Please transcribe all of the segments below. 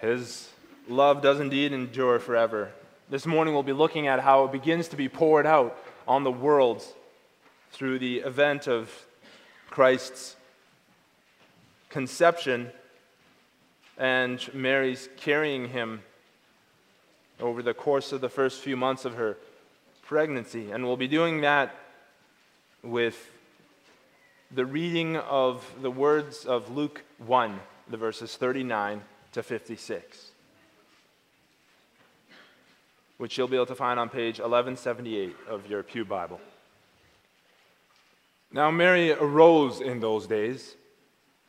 His love does indeed endure forever. This morning we'll be looking at how it begins to be poured out on the world through the event of Christ's conception and Mary's carrying him over the course of the first few months of her pregnancy. And we'll be doing that with the reading of the words of Luke 1, the verses 39 to 56, which you'll be able to find on page 1178 of your Pew Bible. Now, Mary arose in those days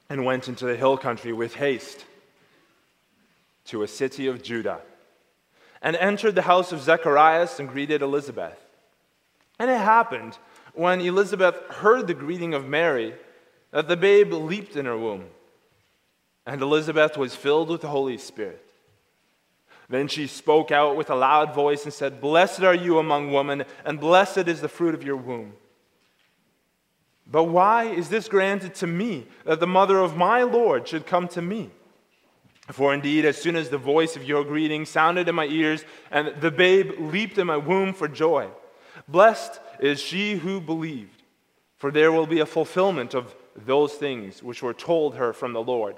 and went into the hill country with haste to a city of Judah and entered the house of Zacharias and greeted Elizabeth. And it happened when Elizabeth heard the greeting of Mary that the babe leaped in her womb. And Elizabeth was filled with the Holy Spirit. Then she spoke out with a loud voice and said, Blessed are you among women, and blessed is the fruit of your womb. But why is this granted to me, that the mother of my Lord should come to me? For indeed, as soon as the voice of your greeting sounded in my ears, and the babe leaped in my womb for joy, blessed is she who believed, for there will be a fulfillment of those things which were told her from the Lord.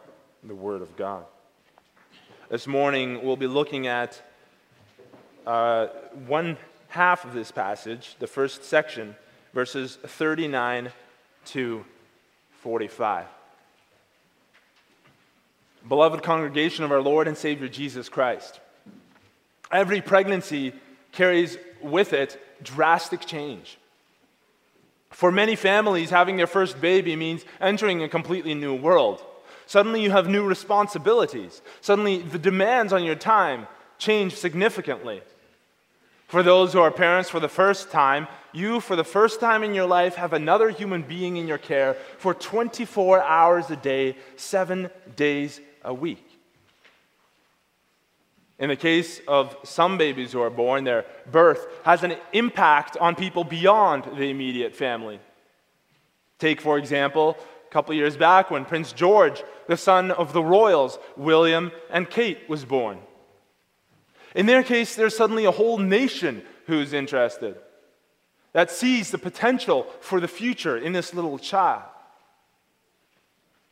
the Word of God. This morning, we'll be looking at uh, one half of this passage, the first section, verses 39 to 45. Beloved congregation of our Lord and Savior Jesus Christ, every pregnancy carries with it drastic change. For many families, having their first baby means entering a completely new world. Suddenly, you have new responsibilities. Suddenly, the demands on your time change significantly. For those who are parents for the first time, you, for the first time in your life, have another human being in your care for 24 hours a day, seven days a week. In the case of some babies who are born, their birth has an impact on people beyond the immediate family. Take, for example, a couple years back when Prince George, the son of the royals, William and Kate, was born. In their case, there's suddenly a whole nation who's interested, that sees the potential for the future in this little child.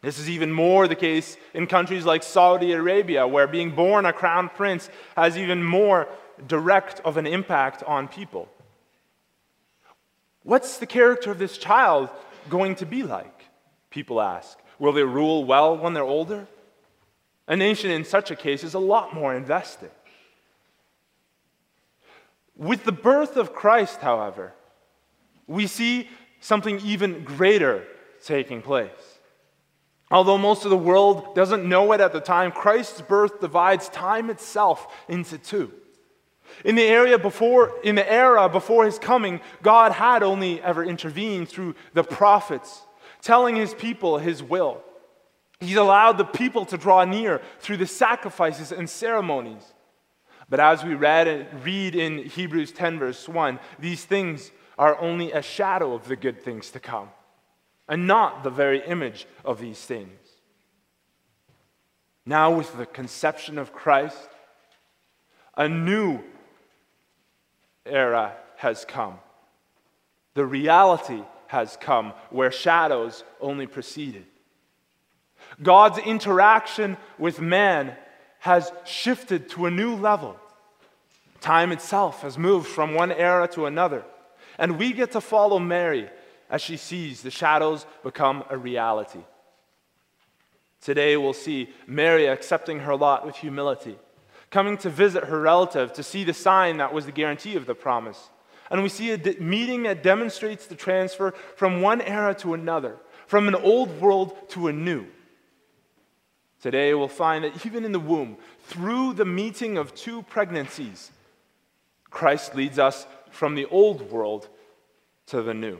This is even more the case in countries like Saudi Arabia, where being born a crown prince has even more direct of an impact on people. What's the character of this child going to be like? People ask. Will they rule well when they're older? A nation in such a case is a lot more invested. With the birth of Christ, however, we see something even greater taking place. Although most of the world doesn't know it at the time, Christ's birth divides time itself into two. In the area before in the era before his coming, God had only ever intervened through the prophets, telling his people his will. He's allowed the people to draw near through the sacrifices and ceremonies. But as we read, read in Hebrews 10, verse 1, these things are only a shadow of the good things to come and not the very image of these things. Now, with the conception of Christ, a new era has come. The reality has come where shadows only preceded. God's interaction with man has shifted to a new level. Time itself has moved from one era to another. And we get to follow Mary as she sees the shadows become a reality. Today, we'll see Mary accepting her lot with humility, coming to visit her relative to see the sign that was the guarantee of the promise. And we see a de- meeting that demonstrates the transfer from one era to another, from an old world to a new. Today, we'll find that even in the womb, through the meeting of two pregnancies, Christ leads us from the old world to the new.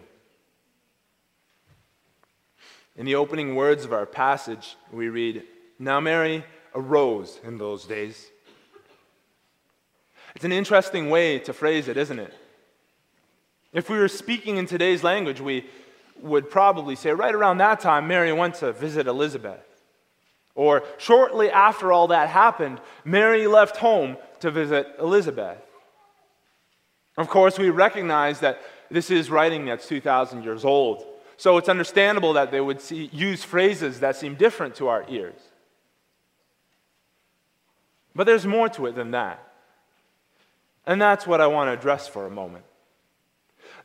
In the opening words of our passage, we read, Now Mary arose in those days. It's an interesting way to phrase it, isn't it? If we were speaking in today's language, we would probably say, right around that time, Mary went to visit Elizabeth. Or shortly after all that happened, Mary left home to visit Elizabeth. Of course, we recognize that this is writing that's 2,000 years old. So it's understandable that they would see, use phrases that seem different to our ears. But there's more to it than that. And that's what I want to address for a moment.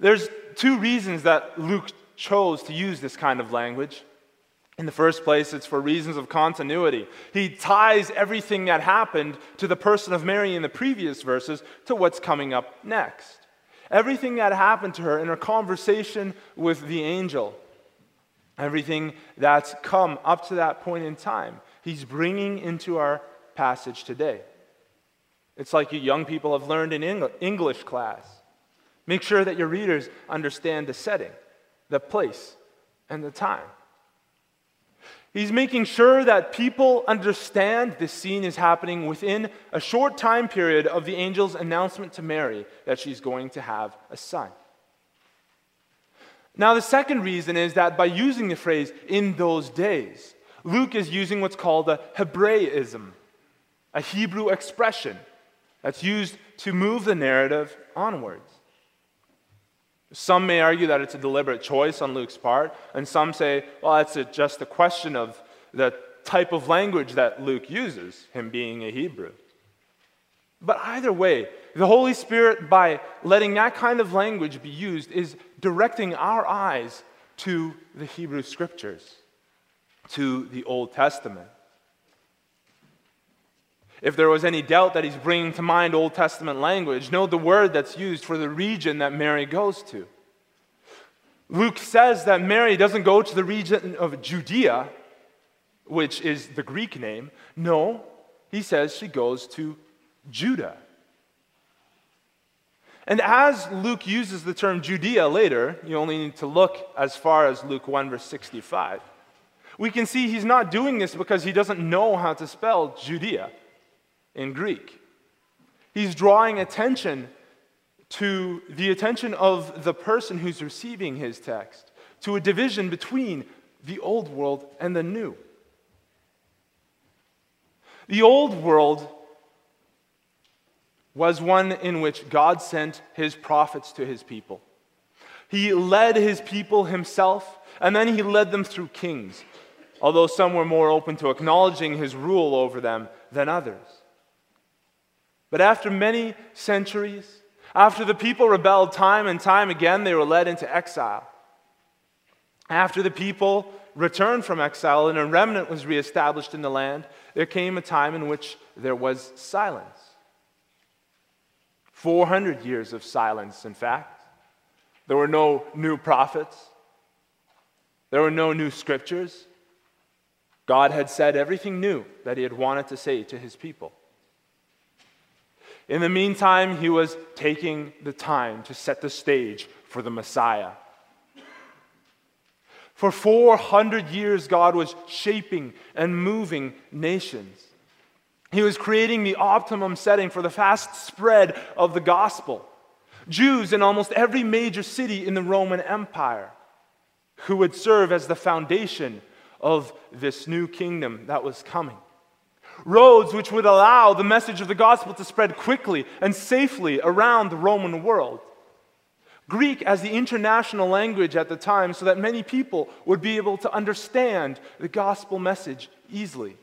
There's two reasons that Luke chose to use this kind of language. In the first place, it's for reasons of continuity. He ties everything that happened to the person of Mary in the previous verses to what's coming up next. Everything that happened to her in her conversation with the angel, everything that's come up to that point in time, he's bringing into our passage today. It's like you young people have learned in English class. Make sure that your readers understand the setting, the place, and the time. He's making sure that people understand this scene is happening within a short time period of the angel's announcement to Mary that she's going to have a son. Now, the second reason is that by using the phrase in those days, Luke is using what's called a Hebraism, a Hebrew expression that's used to move the narrative onwards. Some may argue that it's a deliberate choice on Luke's part, and some say, well, it's a, just a question of the type of language that Luke uses, him being a Hebrew. But either way, the Holy Spirit, by letting that kind of language be used, is directing our eyes to the Hebrew Scriptures, to the Old Testament. If there was any doubt that he's bringing to mind Old Testament language, know the word that's used for the region that Mary goes to. Luke says that Mary doesn't go to the region of Judea, which is the Greek name. No, he says she goes to Judah. And as Luke uses the term Judea later, you only need to look as far as Luke 1, verse 65. We can see he's not doing this because he doesn't know how to spell Judea in Greek. He's drawing attention to the attention of the person who's receiving his text, to a division between the old world and the new. The old world was one in which God sent his prophets to his people. He led his people himself, and then he led them through kings, although some were more open to acknowledging his rule over them than others. But after many centuries, after the people rebelled time and time again, they were led into exile. After the people returned from exile and a remnant was reestablished in the land, there came a time in which there was silence. 400 years of silence, in fact. There were no new prophets, there were no new scriptures. God had said everything new that he had wanted to say to his people. In the meantime, he was taking the time to set the stage for the Messiah. For 400 years, God was shaping and moving nations. He was creating the optimum setting for the fast spread of the gospel. Jews in almost every major city in the Roman Empire who would serve as the foundation of this new kingdom that was coming roads which would allow the message of the gospel to spread quickly and safely around the Roman world. Greek as the international language at the time so that many people would be able to understand the gospel message easily.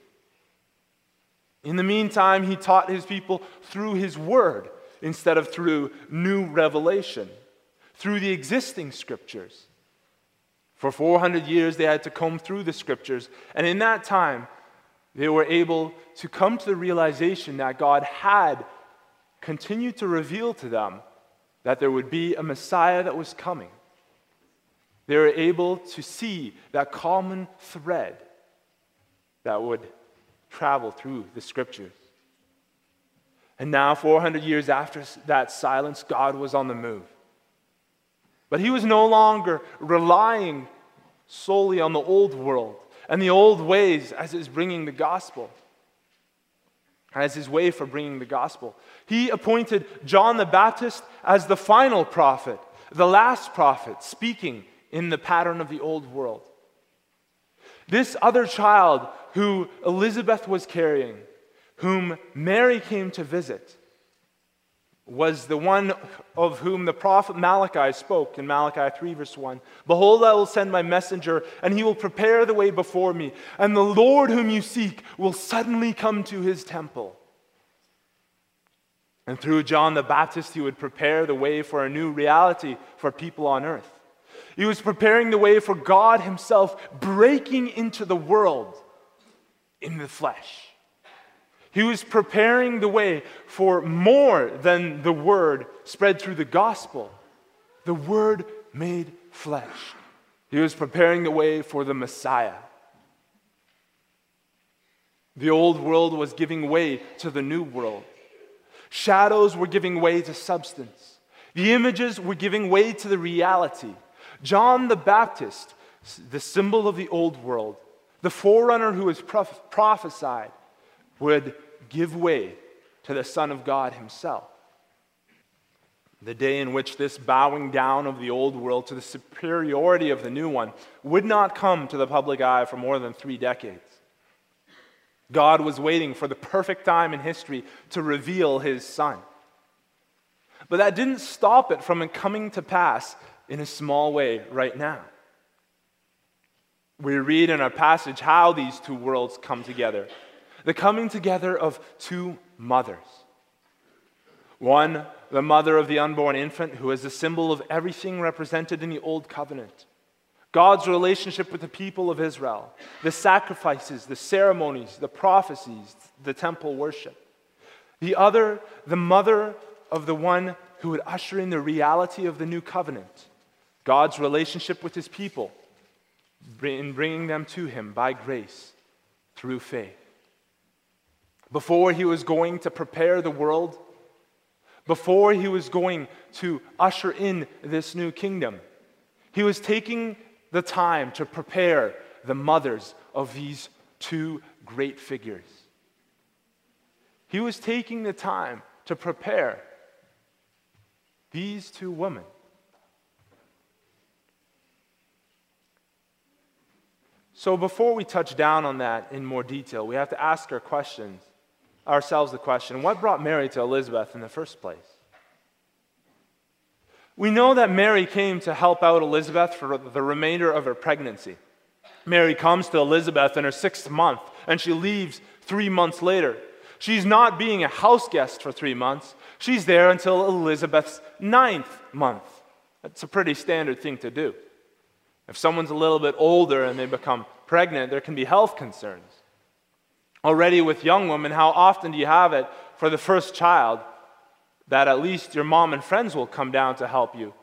In the meantime, he taught his people through his word instead of through new revelation, through the existing scriptures. For 400 years, they had to comb through the scriptures, and in that time, they were able to come to the realization that God had continued to reveal to them that there would be a Messiah that was coming. They were able to see that common thread that would travel through the scriptures. And now, 400 years after that silence, God was on the move. But he was no longer relying solely on the old world and the old ways as is bringing the gospel, as his way for bringing the gospel. He appointed John the Baptist as the final prophet, the last prophet, speaking in the pattern of the old world. This other child who Elizabeth was carrying, whom Mary came to visit, was the one of whom the prophet Malachi spoke in Malachi 3, verse 1. Behold, I will send my messenger, and he will prepare the way before me, and the Lord whom you seek will suddenly come to his temple. And through John the Baptist, he would prepare the way for a new reality for people on earth. He was preparing the way for God Himself breaking into the world in the flesh. He was preparing the way for more than the word spread through the gospel, the word made flesh. He was preparing the way for the Messiah. The old world was giving way to the new world. Shadows were giving way to substance. The images were giving way to the reality. John the Baptist, the symbol of the old world, the forerunner who was prophesied, would give way to the Son of God himself. The day in which this bowing down of the old world to the superiority of the new one would not come to the public eye for more than three decades. God was waiting for the perfect time in history to reveal his Son. But that didn't stop it from coming to pass in a small way right now. We read in our passage how these two worlds come together the coming together of two mothers. One, the mother of the unborn infant, who is the symbol of everything represented in the Old Covenant. God's relationship with the people of Israel, the sacrifices, the ceremonies, the prophecies, the temple worship. The other, the mother of the one who would usher in the reality of the new covenant, God's relationship with his people, in bringing them to him by grace through faith. Before he was going to prepare the world, before he was going to usher in this new kingdom, he was taking the time to prepare the mothers of these two great figures. He was taking the time to prepare these two women. So, before we touch down on that in more detail, we have to ask our questions, ourselves the question what brought Mary to Elizabeth in the first place? We know that Mary came to help out Elizabeth for the remainder of her pregnancy. Mary comes to Elizabeth in her sixth month, and she leaves three months later. She's not being a house guest for three months, she's there until Elizabeth's ninth month. That's a pretty standard thing to do. If someone's a little bit older and they become pregnant, there can be health concerns. Already with young women, how often do you have it for the first child that at least your mom and friends will come down to help you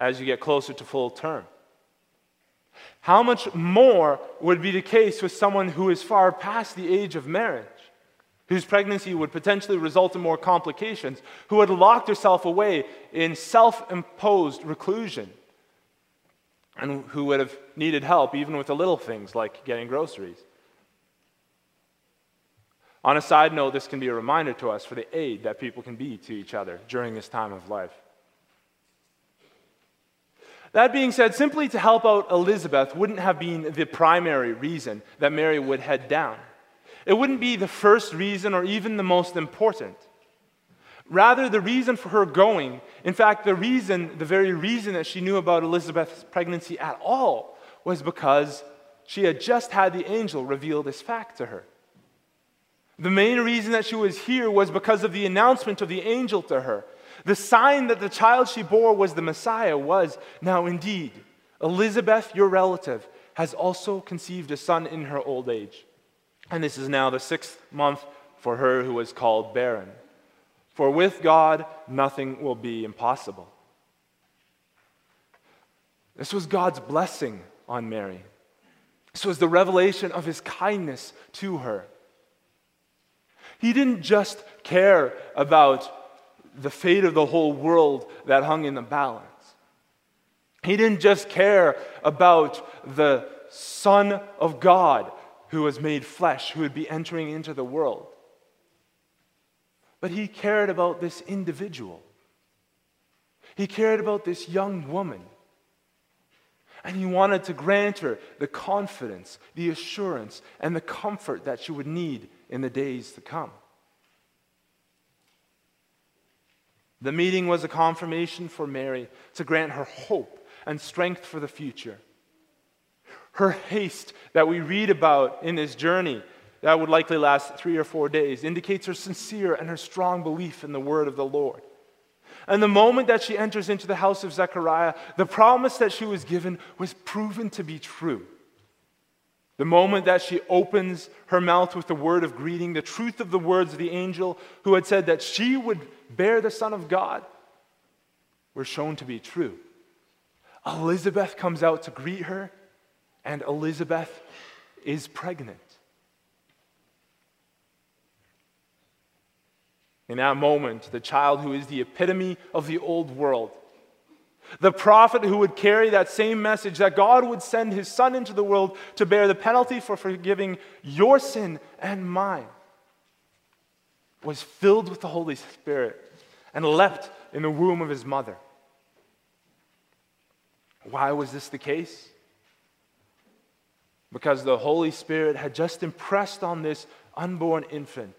as you get closer to full term? How much more would be the case with someone who is far past the age of marriage, whose pregnancy would potentially result in more complications, who had locked herself away in self imposed reclusion? and who would have needed help even with the little things like getting groceries. On a side note, this can be a reminder to us for the aid that people can be to each other during this time of life. That being said, simply to help out Elizabeth wouldn't have been the primary reason that Mary would head down. It wouldn't be the first reason or even the most important. Rather, the reason for her going, in fact, the reason, the very reason that she knew about Elizabeth's pregnancy at all, was because she had just had the angel reveal this fact to her. The main reason that she was here was because of the announcement of the angel to her. The sign that the child she bore was the Messiah was now indeed, Elizabeth, your relative, has also conceived a son in her old age. And this is now the sixth month for her who was called barren. For with God, nothing will be impossible. This was God's blessing on Mary. This was the revelation of his kindness to her. He didn't just care about the fate of the whole world that hung in the balance. He didn't just care about the Son of God who was made flesh, who would be entering into the world. But he cared about this individual. He cared about this young woman. And he wanted to grant her the confidence, the assurance, and the comfort that she would need in the days to come. The meeting was a confirmation for Mary to grant her hope and strength for the future. Her haste that we read about in this journey, that would likely last three or four days, indicates her sincere and her strong belief in the word of the Lord. And the moment that she enters into the house of Zechariah, the promise that she was given was proven to be true. The moment that she opens her mouth with the word of greeting, the truth of the words of the angel who had said that she would bear the Son of God were shown to be true. Elizabeth comes out to greet her, and Elizabeth is pregnant. In that moment, the child who is the epitome of the old world, the prophet who would carry that same message that God would send his son into the world to bear the penalty for forgiving your sin and mine, was filled with the Holy Spirit and leapt in the womb of his mother. Why was this the case? Because the Holy Spirit had just impressed on this unborn infant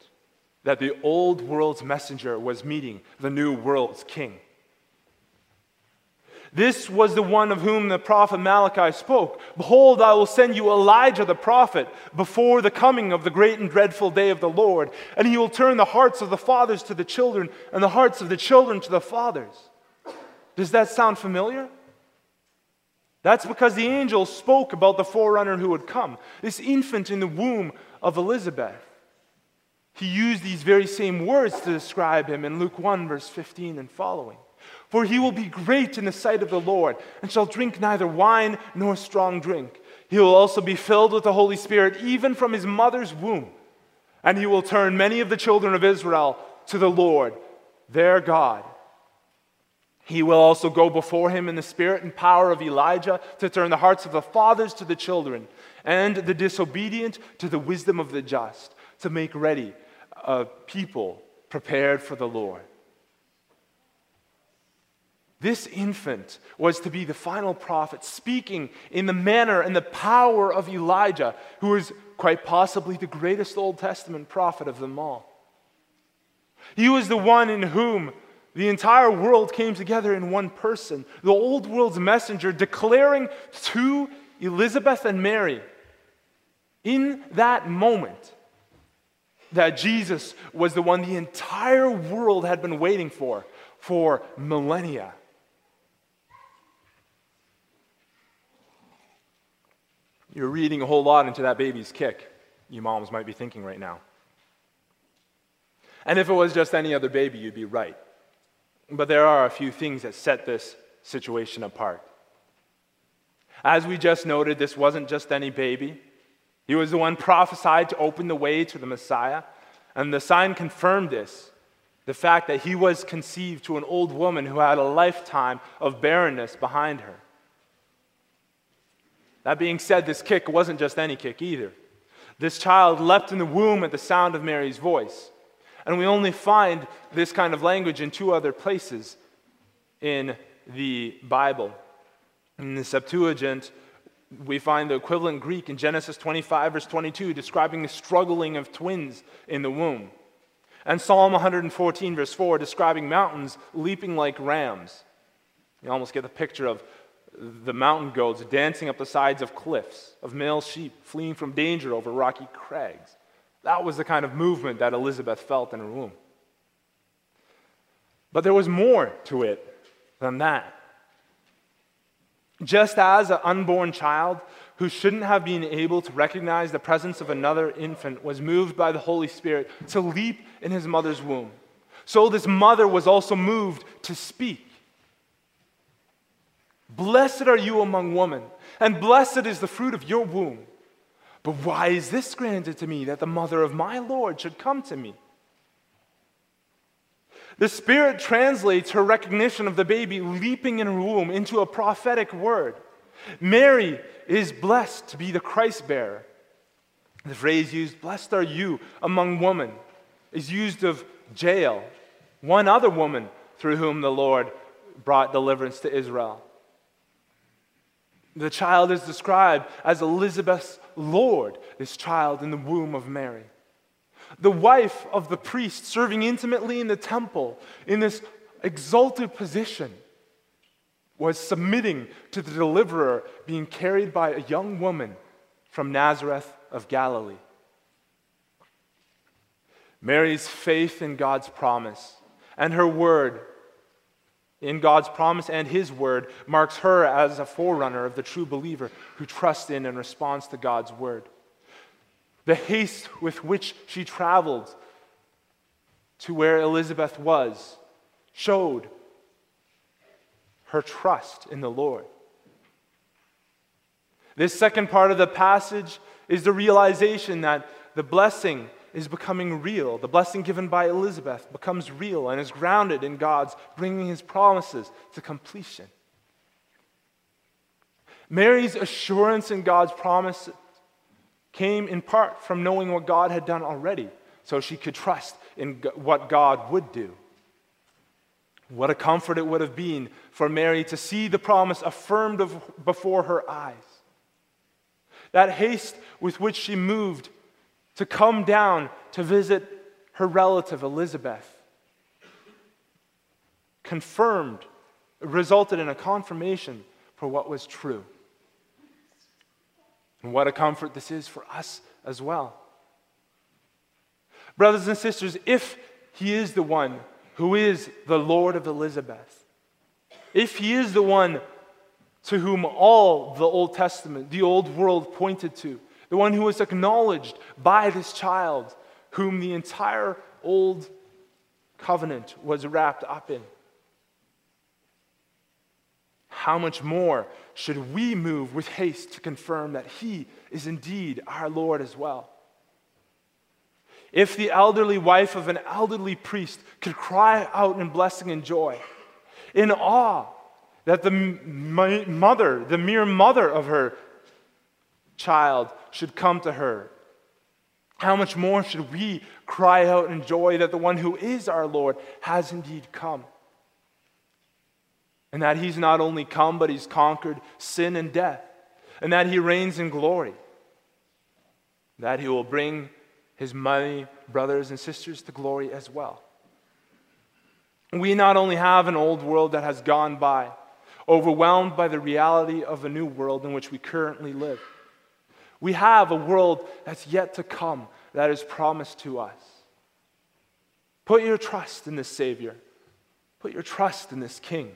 that the old world's messenger was meeting the new world's king. This was the one of whom the prophet Malachi spoke. Behold, I will send you Elijah the prophet before the coming of the great and dreadful day of the Lord, and he will turn the hearts of the fathers to the children and the hearts of the children to the fathers. Does that sound familiar? That's because the angel spoke about the forerunner who would come, this infant in the womb of Elizabeth. He used these very same words to describe him in Luke 1, verse 15 and following. For he will be great in the sight of the Lord, and shall drink neither wine nor strong drink. He will also be filled with the Holy Spirit, even from his mother's womb. And he will turn many of the children of Israel to the Lord, their God he will also go before him in the spirit and power of Elijah to turn the hearts of the fathers to the children and the disobedient to the wisdom of the just, to make ready a people prepared for the Lord. This infant was to be the final prophet, speaking in the manner and the power of Elijah, who is quite possibly the greatest Old Testament prophet of them all. He was the one in whom the entire world came together in one person, the old world's messenger declaring to Elizabeth and Mary in that moment that Jesus was the one the entire world had been waiting for for millennia. You're reading a whole lot into that baby's kick, you moms might be thinking right now. And if it was just any other baby, you'd be right. But there are a few things that set this situation apart. As we just noted, this wasn't just any baby. He was the one prophesied to open the way to the Messiah. And the sign confirmed this the fact that he was conceived to an old woman who had a lifetime of barrenness behind her. That being said, this kick wasn't just any kick either. This child leapt in the womb at the sound of Mary's voice. And we only find this kind of language in two other places in the Bible. In the Septuagint, we find the equivalent Greek in Genesis 25, verse 22, describing the struggling of twins in the womb. And Psalm 114, verse 4, describing mountains leaping like rams. You almost get the picture of the mountain goats dancing up the sides of cliffs, of male sheep fleeing from danger over rocky crags. That was the kind of movement that Elizabeth felt in her womb. But there was more to it than that. Just as an unborn child who shouldn't have been able to recognize the presence of another infant was moved by the Holy Spirit to leap in his mother's womb, so this mother was also moved to speak. Blessed are you among women, and blessed is the fruit of your womb. But why is this granted to me that the mother of my Lord should come to me? The Spirit translates her recognition of the baby leaping in her womb into a prophetic word. Mary is blessed to be the Christ bearer. The phrase used, blessed are you among women, is used of Jael, one other woman through whom the Lord brought deliverance to Israel. The child is described as Elizabeth's Lord, this child in the womb of Mary. The wife of the priest serving intimately in the temple in this exalted position was submitting to the deliverer being carried by a young woman from Nazareth of Galilee. Mary's faith in God's promise and her word in God's promise and His word marks her as a forerunner of the true believer who trusts in and responds to God's word. The haste with which she traveled to where Elizabeth was showed her trust in the Lord. This second part of the passage is the realization that the blessing is becoming real. The blessing given by Elizabeth becomes real and is grounded in God's bringing his promises to completion. Mary's assurance in God's promise came in part from knowing what God had done already, so she could trust in what God would do. What a comfort it would have been for Mary to see the promise affirmed before her eyes. That haste with which she moved to come down to visit her relative Elizabeth. Confirmed, resulted in a confirmation for what was true. And what a comfort this is for us as well. Brothers and sisters, if he is the one who is the Lord of Elizabeth, if he is the one to whom all the Old Testament, the old world pointed to, the one who was acknowledged by this child, whom the entire old covenant was wrapped up in. How much more should we move with haste to confirm that He is indeed our Lord as well? If the elderly wife of an elderly priest could cry out in blessing and joy, in awe that the mother, the mere mother of her child, should come to her. How much more should we cry out in joy that the one who is our Lord has indeed come? And that he's not only come, but he's conquered sin and death, and that he reigns in glory, that he will bring his mighty brothers and sisters to glory as well. We not only have an old world that has gone by, overwhelmed by the reality of a new world in which we currently live, we have a world that's yet to come that is promised to us. Put your trust in this Savior. Put your trust in this King.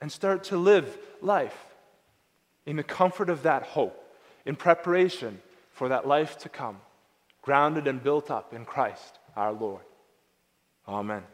And start to live life in the comfort of that hope, in preparation for that life to come, grounded and built up in Christ our Lord. Amen.